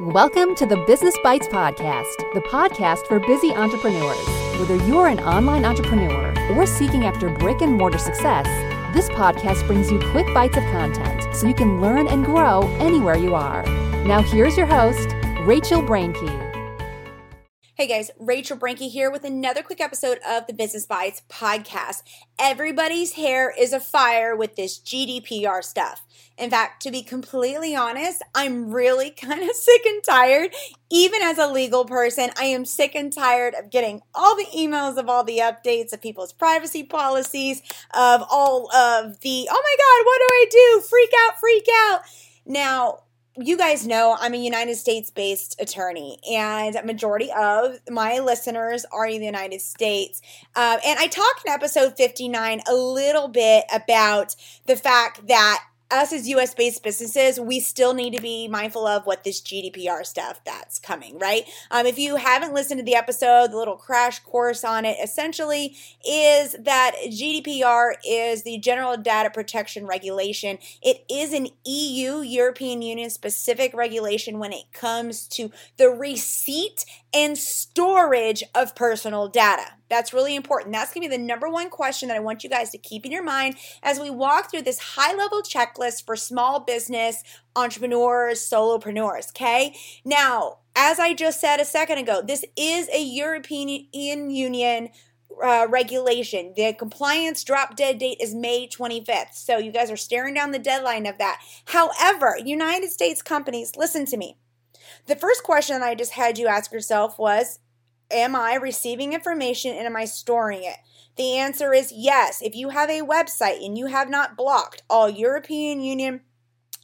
Welcome to the Business Bites Podcast, the podcast for busy entrepreneurs. Whether you're an online entrepreneur or seeking after brick and mortar success, this podcast brings you quick bites of content so you can learn and grow anywhere you are. Now, here's your host, Rachel Brenke. Hey guys, Rachel Brenke here with another quick episode of the Business Bites podcast. Everybody's hair is afire with this GDPR stuff. In fact, to be completely honest, I'm really kind of sick and tired. Even as a legal person, I am sick and tired of getting all the emails of all the updates of people's privacy policies, of all of the, oh my God, what do I do? Freak out, freak out. Now, you guys know I'm a United States based attorney, and a majority of my listeners are in the United States. Um, and I talked in episode 59 a little bit about the fact that us as US based businesses, we still need to be mindful of what this GDPR stuff that's coming, right? Um, if you haven't listened to the episode, the little crash course on it essentially is that GDPR is the General Data Protection Regulation. It is an EU, European Union specific regulation when it comes to the receipt and storage of personal data. That's really important. That's going to be the number one question that I want you guys to keep in your mind as we walk through this high level checklist for small business entrepreneurs, solopreneurs. Okay. Now, as I just said a second ago, this is a European Union uh, regulation. The compliance drop dead date is May 25th. So you guys are staring down the deadline of that. However, United States companies, listen to me. The first question I just had you ask yourself was Am I receiving information and am I storing it? The answer is yes. If you have a website and you have not blocked all European Union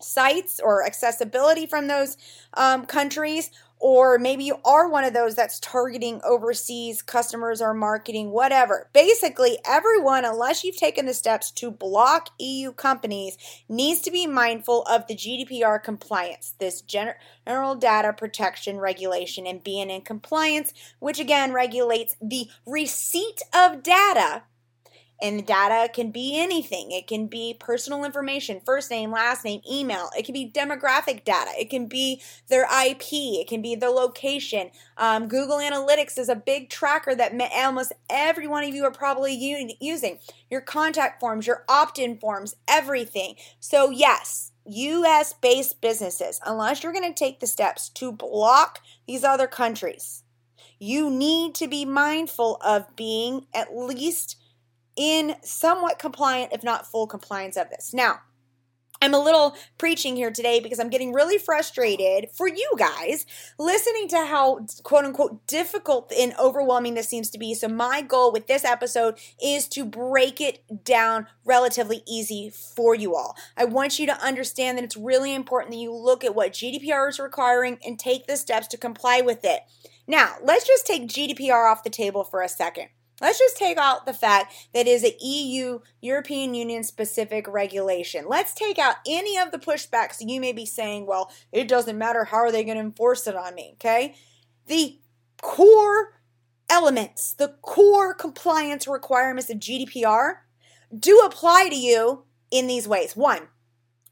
sites or accessibility from those um, countries, or maybe you are one of those that's targeting overseas customers or marketing, whatever. Basically, everyone, unless you've taken the steps to block EU companies, needs to be mindful of the GDPR compliance, this General Data Protection Regulation, and being in compliance, which again regulates the receipt of data and the data can be anything. It can be personal information, first name, last name, email. It can be demographic data. It can be their IP. It can be their location. Um, Google Analytics is a big tracker that almost every one of you are probably using. Your contact forms, your opt in forms, everything. So, yes, US based businesses, unless you're going to take the steps to block these other countries, you need to be mindful of being at least in somewhat compliant, if not full compliance of this. Now, I'm a little preaching here today because I'm getting really frustrated for you guys listening to how quote unquote difficult and overwhelming this seems to be. So, my goal with this episode is to break it down relatively easy for you all. I want you to understand that it's really important that you look at what GDPR is requiring and take the steps to comply with it. Now, let's just take GDPR off the table for a second. Let's just take out the fact that it is a EU, European Union specific regulation. Let's take out any of the pushbacks you may be saying, well, it doesn't matter. How are they going to enforce it on me? Okay. The core elements, the core compliance requirements of GDPR do apply to you in these ways. One,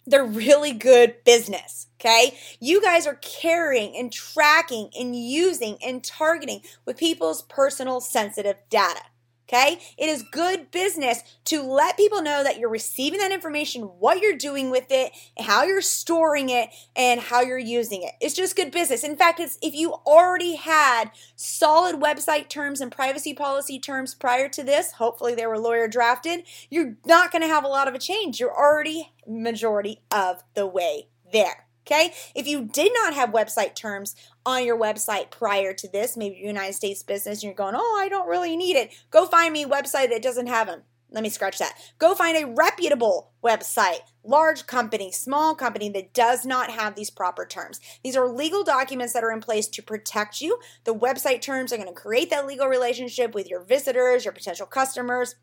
they're really good business. Okay. You guys are carrying and tracking and using and targeting with people's personal sensitive data. Okay. It is good business to let people know that you're receiving that information, what you're doing with it, how you're storing it, and how you're using it. It's just good business. In fact, it's if you already had solid website terms and privacy policy terms prior to this, hopefully they were lawyer drafted, you're not going to have a lot of a change. You're already majority of the way there. Okay. If you did not have website terms on your website prior to this, maybe United States business, and you're going, oh, I don't really need it. Go find me a website that doesn't have them. Let me scratch that. Go find a reputable website, large company, small company that does not have these proper terms. These are legal documents that are in place to protect you. The website terms are going to create that legal relationship with your visitors, your potential customers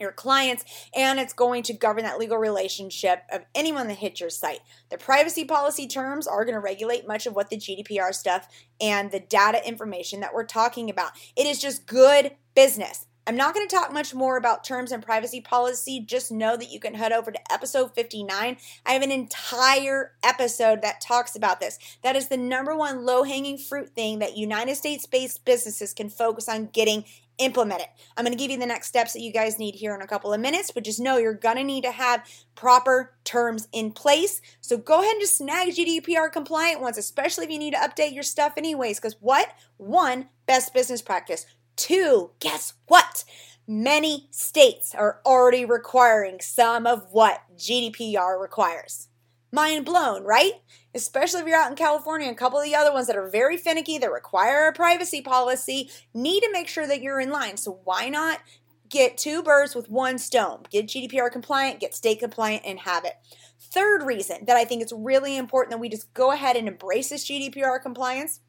your clients, and it's going to govern that legal relationship of anyone that hits your site. The privacy policy terms are going to regulate much of what the GDPR stuff and the data information that we're talking about. It is just good business. I'm not going to talk much more about terms and privacy policy. Just know that you can head over to episode 59. I have an entire episode that talks about this. That is the number one low hanging fruit thing that United States based businesses can focus on getting implement it. I'm going to give you the next steps that you guys need here in a couple of minutes, but just know you're going to need to have proper terms in place. So go ahead and just snag GDPR compliant ones, especially if you need to update your stuff anyways. Because what? One, best business practice. Two, guess what? Many states are already requiring some of what GDPR requires. Mind blown, right? especially if you're out in California, a couple of the other ones that are very finicky, that require a privacy policy, need to make sure that you're in line. So why not get two birds with one stone? Get GDPR compliant, get state compliant, and have it. Third reason that I think it's really important that we just go ahead and embrace this GDPR compliance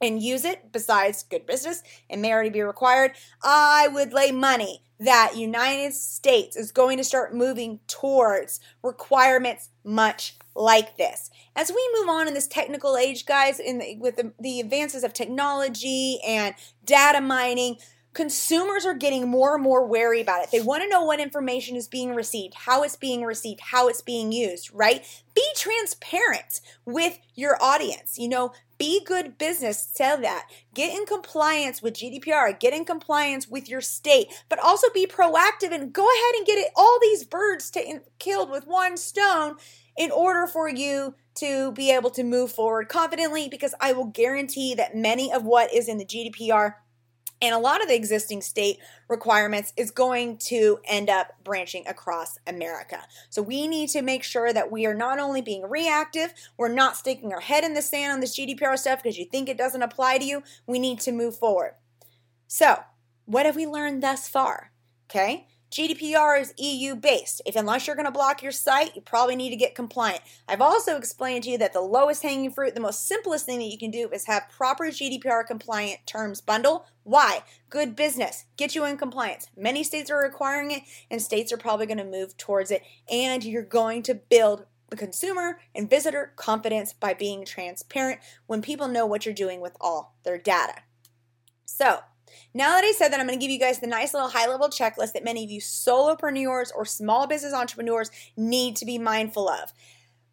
and use it besides good business it may already be required i would lay money that united states is going to start moving towards requirements much like this as we move on in this technical age, guys, in the, with the, the advances of technology and data mining, consumers are getting more and more wary about it. They want to know what information is being received, how it's being received, how it's being used, right? Be transparent with your audience. You know, be good business, tell that. Get in compliance with GDPR, get in compliance with your state, but also be proactive and go ahead and get it, all these birds killed with one stone in order for you to be able to move forward confidently because I will guarantee that many of what is in the GDPR and a lot of the existing state requirements is going to end up branching across America. So we need to make sure that we are not only being reactive, we're not sticking our head in the sand on this GDPR stuff because you think it doesn't apply to you. We need to move forward. So, what have we learned thus far? Okay. GDPR is EU based. If unless you're going to block your site, you probably need to get compliant. I've also explained to you that the lowest hanging fruit, the most simplest thing that you can do is have proper GDPR compliant terms bundle. Why? Good business. Get you in compliance. Many states are requiring it and states are probably going to move towards it and you're going to build the consumer and visitor confidence by being transparent when people know what you're doing with all their data. So, now that I said that, I'm going to give you guys the nice little high level checklist that many of you solopreneurs or small business entrepreneurs need to be mindful of.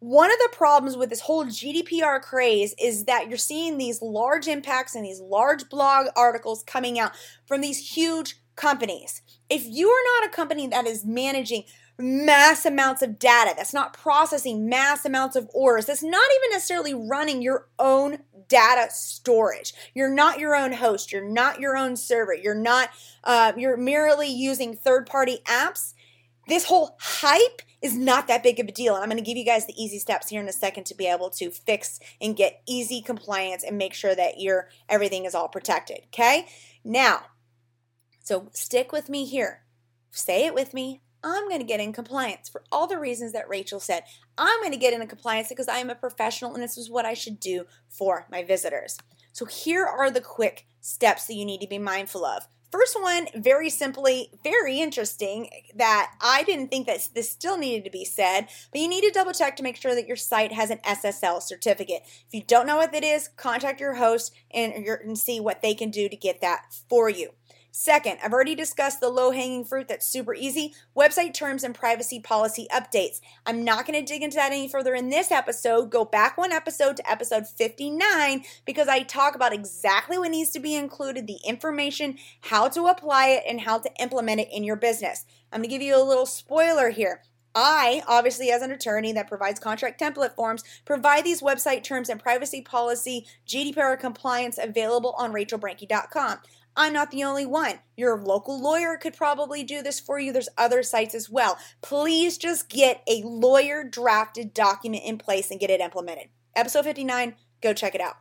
One of the problems with this whole GDPR craze is that you're seeing these large impacts and these large blog articles coming out from these huge companies. If you are not a company that is managing mass amounts of data, that's not processing mass amounts of orders, that's not even necessarily running your own data storage. You're not your own host. You're not your own server. You're not, uh, you're merely using third party apps. This whole hype is not that big of a deal. And I'm going to give you guys the easy steps here in a second to be able to fix and get easy compliance and make sure that your everything is all protected. Okay. Now, so stick with me here. Say it with me. I'm going to get in compliance for all the reasons that Rachel said. I'm going to get into compliance because I am a professional and this is what I should do for my visitors. So, here are the quick steps that you need to be mindful of. First one, very simply, very interesting that I didn't think that this still needed to be said, but you need to double check to make sure that your site has an SSL certificate. If you don't know what that is, contact your host and, and see what they can do to get that for you. Second, I've already discussed the low hanging fruit that's super easy website terms and privacy policy updates. I'm not going to dig into that any further in this episode. Go back one episode to episode 59 because I talk about exactly what needs to be included, the information, how to apply it, and how to implement it in your business. I'm going to give you a little spoiler here. I, obviously, as an attorney that provides contract template forms, provide these website terms and privacy policy GDPR compliance available on rachelbrenke.com. I'm not the only one. Your local lawyer could probably do this for you. There's other sites as well. Please just get a lawyer drafted document in place and get it implemented. Episode 59, go check it out.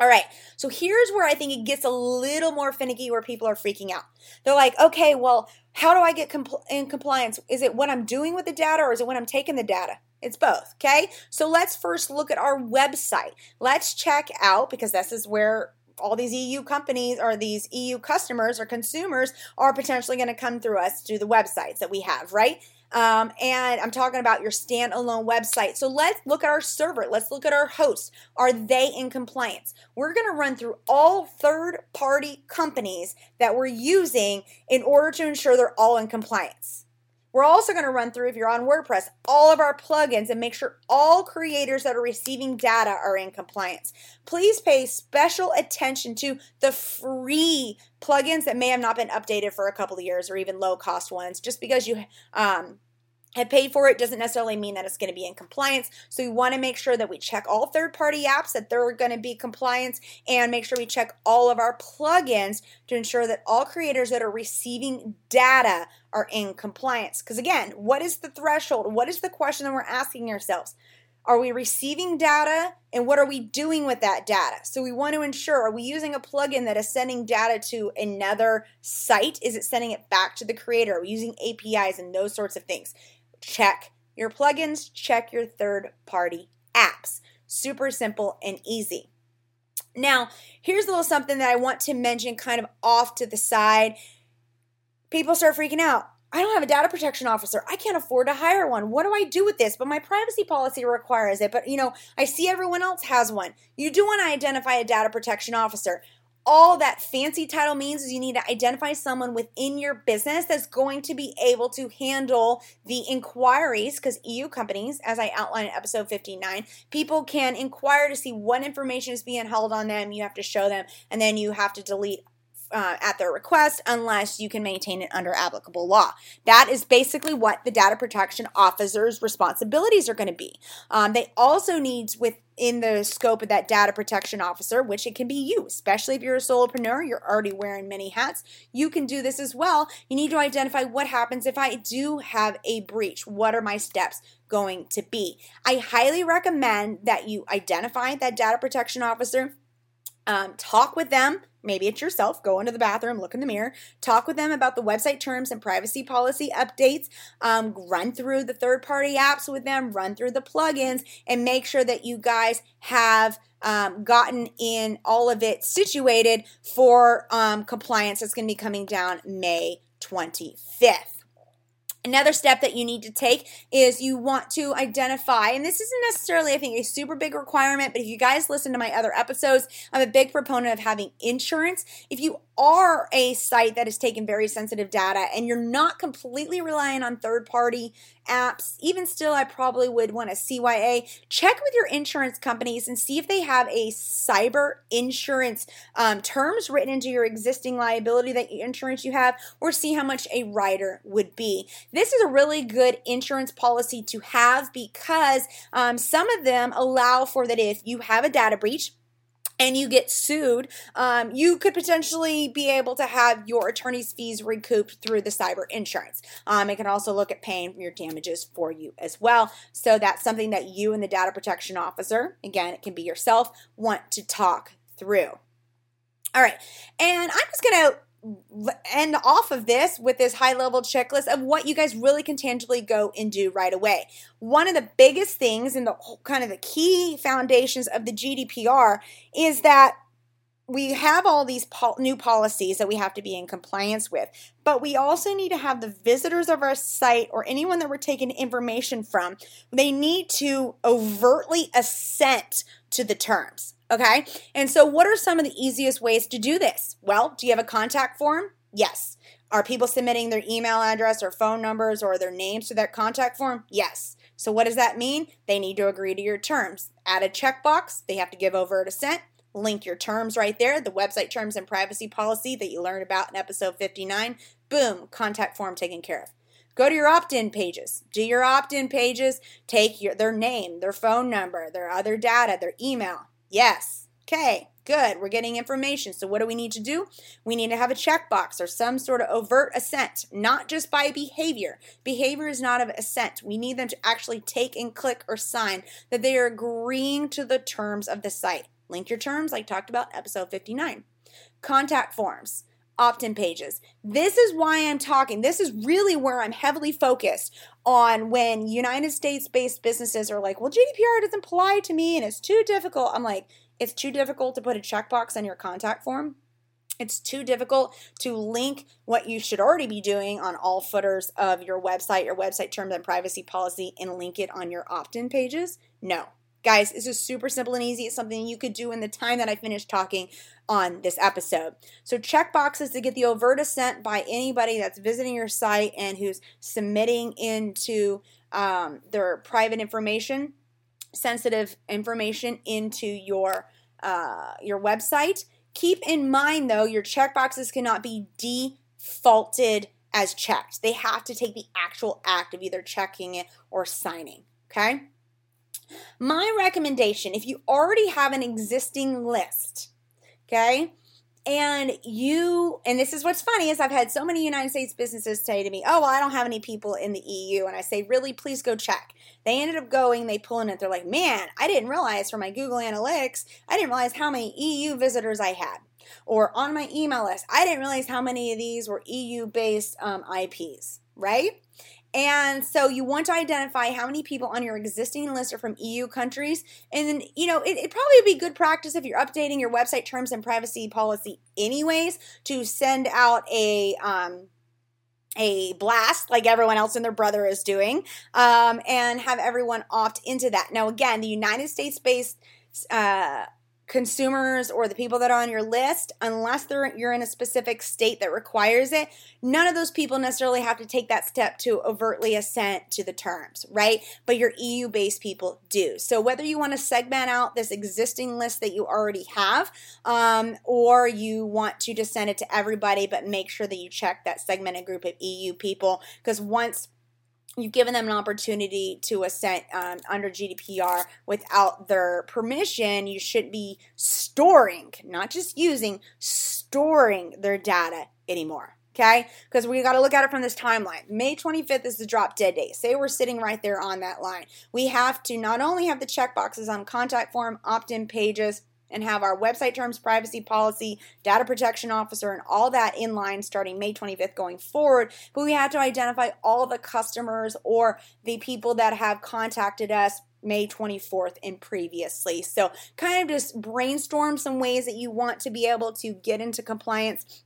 All right, so here's where I think it gets a little more finicky where people are freaking out. They're like, okay, well, how do I get compl- in compliance? Is it what I'm doing with the data or is it when I'm taking the data? It's both, okay? So let's first look at our website. Let's check out, because this is where all these EU companies or these EU customers or consumers are potentially going to come through us through the websites that we have, right? Um, and I'm talking about your standalone website. So let's look at our server. Let's look at our hosts. Are they in compliance? We're going to run through all third party companies that we're using in order to ensure they're all in compliance. We're also going to run through, if you're on WordPress, all of our plugins and make sure all creators that are receiving data are in compliance. Please pay special attention to the free plugins that may have not been updated for a couple of years or even low cost ones. Just because you um, have paid for it doesn't necessarily mean that it's going to be in compliance. So we want to make sure that we check all third party apps that they're going to be compliance and make sure we check all of our plugins to ensure that all creators that are receiving data are in compliance. Because again, what is the threshold? What is the question that we're asking ourselves? Are we receiving data and what are we doing with that data? So we want to ensure are we using a plugin that is sending data to another site? Is it sending it back to the creator? Are we using APIs and those sorts of things? Check your plugins, check your third party apps. Super simple and easy. Now, here's a little something that I want to mention kind of off to the side people start freaking out. I don't have a data protection officer. I can't afford to hire one. What do I do with this? But my privacy policy requires it. But you know, I see everyone else has one. You do want to identify a data protection officer. All that fancy title means is you need to identify someone within your business that's going to be able to handle the inquiries because EU companies, as I outlined in episode 59, people can inquire to see what information is being held on them. You have to show them, and then you have to delete uh, at their request unless you can maintain it under applicable law. That is basically what the data protection officer's responsibilities are going to be. Um, they also need within the scope of that data protection officer, which it can be you, especially if you're a solopreneur, you're already wearing many hats. You can do this as well. You need to identify what happens if I do have a breach. What are my steps? going to be. I highly recommend that you identify that data protection officer, um, talk with them maybe it's yourself, go into the bathroom, look in the mirror, talk with them about the website terms and privacy policy updates, um, run through the third party apps with them, run through the plugins, and make sure that you guys have. Um, gotten in all of it situated for um, compliance that's going to be coming down May 25th. Another step that you need to take is you want to identify, and this isn't necessarily, I think, a super big requirement, but if you guys listen to my other episodes, I'm a big proponent of having insurance. If you are a site that is taking very sensitive data and you're not completely relying on third party apps, even still, I probably would want a CYA. Check with your insurance companies and see if they have a cyber insurance um, terms written into your existing liability that insurance you have, or see how much a rider would be. This is a really good insurance policy to have because um, some of them allow for that if you have a data breach, and you get sued, um, you could potentially be able to have your attorney's fees recouped through the cyber insurance. Um, it can also look at paying your damages for you as well. So that's something that you and the data protection officer, again, it can be yourself, want to talk through. All right, and I'm just gonna end off of this with this high level checklist of what you guys really can tangibly go and do right away. One of the biggest things and the kind of the key foundations of the GDPR is that we have all these pol- new policies that we have to be in compliance with, but we also need to have the visitors of our site or anyone that we're taking information from, they need to overtly assent to the terms. Okay. And so, what are some of the easiest ways to do this? Well, do you have a contact form? Yes. Are people submitting their email address or phone numbers or their names to that contact form? Yes. So, what does that mean? They need to agree to your terms. Add a checkbox, they have to give over a assent. Link your terms right there, the website terms and privacy policy that you learned about in episode 59. Boom, contact form taken care of. Go to your opt-in pages. Do your opt-in pages. Take your their name, their phone number, their other data, their email. Yes. Okay, good. We're getting information. So, what do we need to do? We need to have a checkbox or some sort of overt assent, not just by behavior. Behavior is not of assent. We need them to actually take and click or sign that they are agreeing to the terms of the site. Link your terms, like talked about episode 59. Contact forms opt in pages. This is why I'm talking. This is really where I'm heavily focused on when United States based businesses are like, well, GDPR doesn't apply to me and it's too difficult. I'm like, it's too difficult to put a checkbox on your contact form. It's too difficult to link what you should already be doing on all footers of your website, your website terms and privacy policy, and link it on your opt in pages. No. Guys, this is super simple and easy. It's something you could do in the time that I finished talking on this episode. So, check boxes to get the overt assent by anybody that's visiting your site and who's submitting into um, their private information, sensitive information into your uh, your website Keep in mind though, your checkboxes cannot be defaulted as checked. They have to take the actual act of either checking it or signing. Okay? My recommendation if you already have an existing list, okay, and you and this is what's funny is i've had so many united states businesses say to me oh well i don't have any people in the eu and i say really? Please go check. They ended up going they pull in it they're like man i didn't realize from my google analytics i didn't realize how many eu visitors i had. Or on my email list i didn't realize how many of these were eu based um, ips right and so you want to identify how many people on your existing list are from EU countries. And then, you know, it, would probably be good practice if you're updating your website terms and privacy policy anyways to send out a, um, a blast like everyone else and their brother is doing um, and have everyone opt into that. Now, again, the United States based uh, consumers or the people that are on your list, unless they're, you're in a specific state that requires it, none of those people necessarily have to take that step to overtly assent to the terms, right? But your EU based people do. So whether you want to segment out this existing list that you already have, um, or you want to just send it to everybody, but make sure that you check that segmented group of EU people, because once you've given them an opportunity to assent um, under GDPR without their permission, you should be storing, not just using, storing their data anymore. Okay, because we got to look at it from this timeline. May 25th is the drop dead date. Say we're sitting right there on that line. We have to not only have the checkboxes on contact form, opt in pages, and have our website terms, privacy policy, data protection officer, and all that in line starting May 25th going forward. But we have to identify all the customers or the people that have contacted us May 24th and previously. So, kind of just brainstorm some ways that you want to be able to get into compliance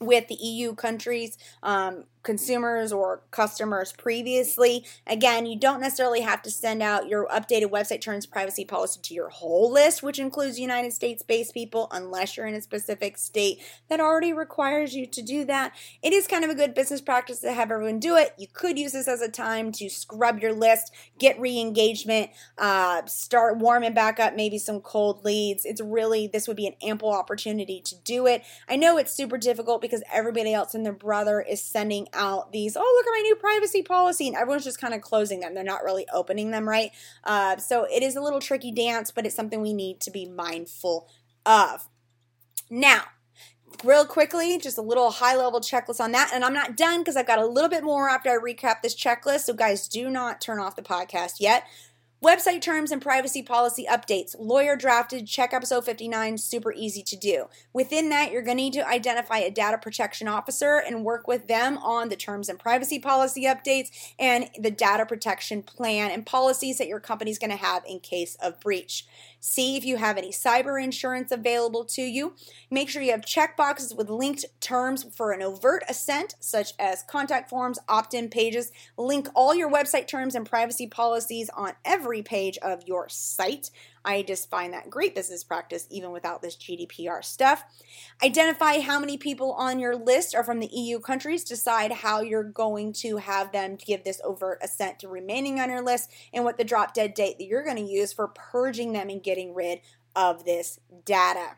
with the EU countries, um, consumers or customers previously. Again, you don't necessarily have to send out your updated website terms privacy policy to your whole list, which includes United States based people, unless you're in a specific state that already requires you to do that. It is kind of a good business practice to have everyone do it. You could use this as a time to scrub your list, get re engagement, uh, start warming back up maybe some cold leads. It's really, this would be an ample opportunity to do it. I know it's super difficult because everybody else and their brother is sending out these, oh, look at my new privacy policy. And everyone's just kind of closing them. They're not really opening them right. Uh, so it is a little tricky dance, but it's something we need to be mindful of. Now, real quickly, just a little high level checklist on that. And I'm not done because I've got a little bit more after I recap this checklist. So, guys, do not turn off the podcast yet. Website terms and privacy policy updates. Lawyer drafted, check episode 59, super easy to do. Within that, you're going to need to identify a data protection officer and work with them on the terms and privacy policy updates and the data protection plan and policies that your company's going to have in case of breach. See if you have any cyber insurance available to you. Make sure you have checkboxes with linked terms for an overt assent, such as contact forms, opt in pages. Link all your website terms and privacy policies on every page of your site. I just find that great business practice even without this GDPR stuff. Identify how many people on your list are from the EU countries. Decide how you're going to have them give this overt assent to remaining on your list and what the drop dead date that you're going to use for purging them and getting rid of this data.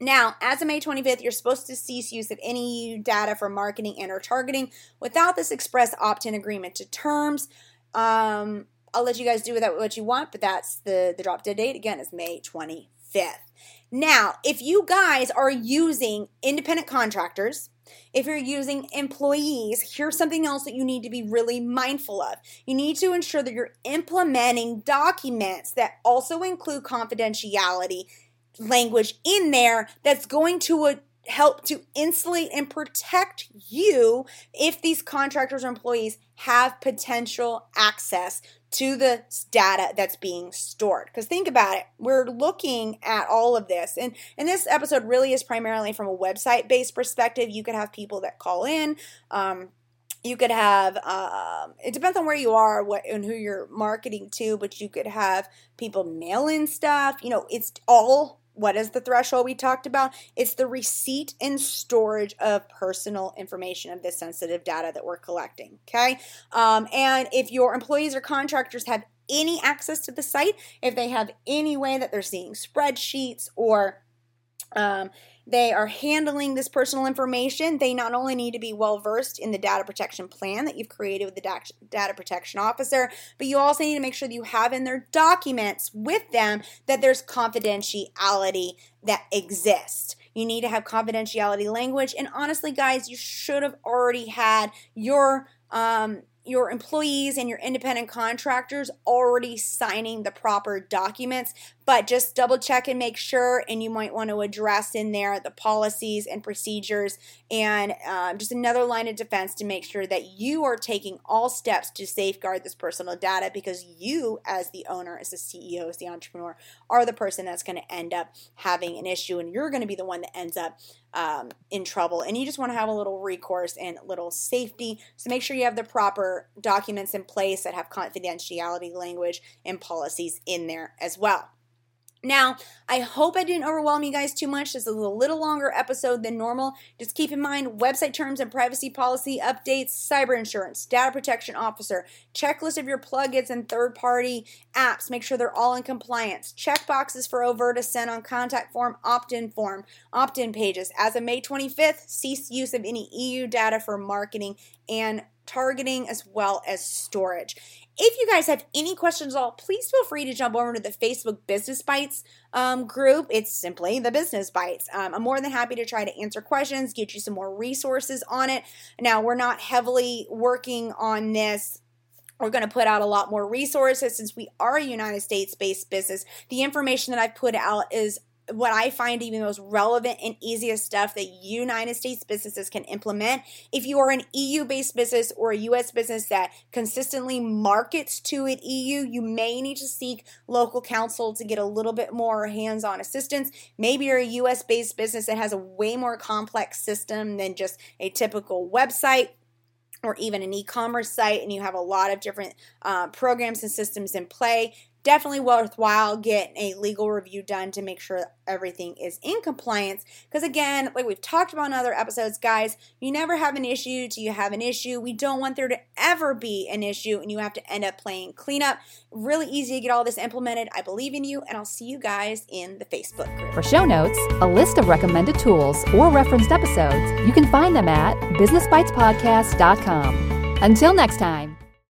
Now, as of May 25th, you're supposed to cease use of any data for marketing and or targeting without this express opt-in agreement to terms. Um, I'll let you guys do with that what you want, but that's the, the drop dead date. Again, is May 25th. Now, if you guys are using independent contractors, if you're using employees, here's something else that you need to be really mindful of. You need to ensure that you're implementing documents that also include confidentiality language in there that's going to help to insulate and protect you if these contractors or employees have potential access to the data that's being stored. Because think about it, we're looking at all of this, and and this episode really is primarily from a website based perspective. You could have people that call in. Um, you could have um, it depends on where you are what and who you're marketing to but you could have people mail in stuff you know it's all what is the threshold we talked about? It's the receipt and storage of personal information of this sensitive data that we're collecting. Okay. Um, and if your employees or contractors have any access to the site, if they have any way that they're seeing spreadsheets or um, they are handling this personal information, they not only need to be well versed in the data protection plan that you've created with the data protection officer, but you also need to make sure that you have in their documents with them that there's confidentiality that exists. You need to have confidentiality language. And honestly, guys, you should have already had your um, your employees and your independent contractors already signing the proper documents but just double check and make sure. And you might want to address in there the policies and procedures and um, just another line of defense to make sure that you are taking all steps to safeguard this personal data because you, as the owner, as the CEO, as the entrepreneur, are the person that's going to end up having an issue and you're going to be the one that ends up um, in trouble. And you just want to have a little recourse and little safety. So make sure you have the proper documents in place that have confidentiality language and policies in there as well. Now, I hope I didn't overwhelm you guys too much. This is a little longer episode than normal. Just keep in mind website terms and privacy policy updates, cyber insurance, data protection officer, checklist of your plugins and third party apps. Make sure they're all in compliance. Check boxes for overt send on contact form, opt in form, opt in pages. As of May 25th, cease use of any EU data for marketing and targeting as well as storage. If you guys have any questions at all, please feel free to jump over to the Facebook Business Bites um, group. It's simply the Business Bites. Um, I'm more than happy to try to answer questions, get you some more resources on it. Now, we're not heavily working on this we're going to put out a lot more resources since we are a United States based business. The information that I've put out is what I find even the most relevant and easiest stuff that United States businesses can implement. If you are an EU based business or a US business that consistently markets to an EU, you may need to seek local counsel to get a little bit more hands on assistance. Maybe you're a US based business that has a way more complex system than just a typical website or even an e-commerce site and you have a lot of different uh, programs and systems in play definitely worthwhile getting a legal review done to make sure everything is in compliance. Because again like we've talked about in other episodes guys you never have an issue till you have an issue. We don't want there to ever be an issue and you have to end up playing cleanup. Really easy to get all this implemented. I believe in you and i'll see you guys in the facebook group. For show notes a list of recommended tools or referenced episodes you can find them at businessbitespodcast.com until next time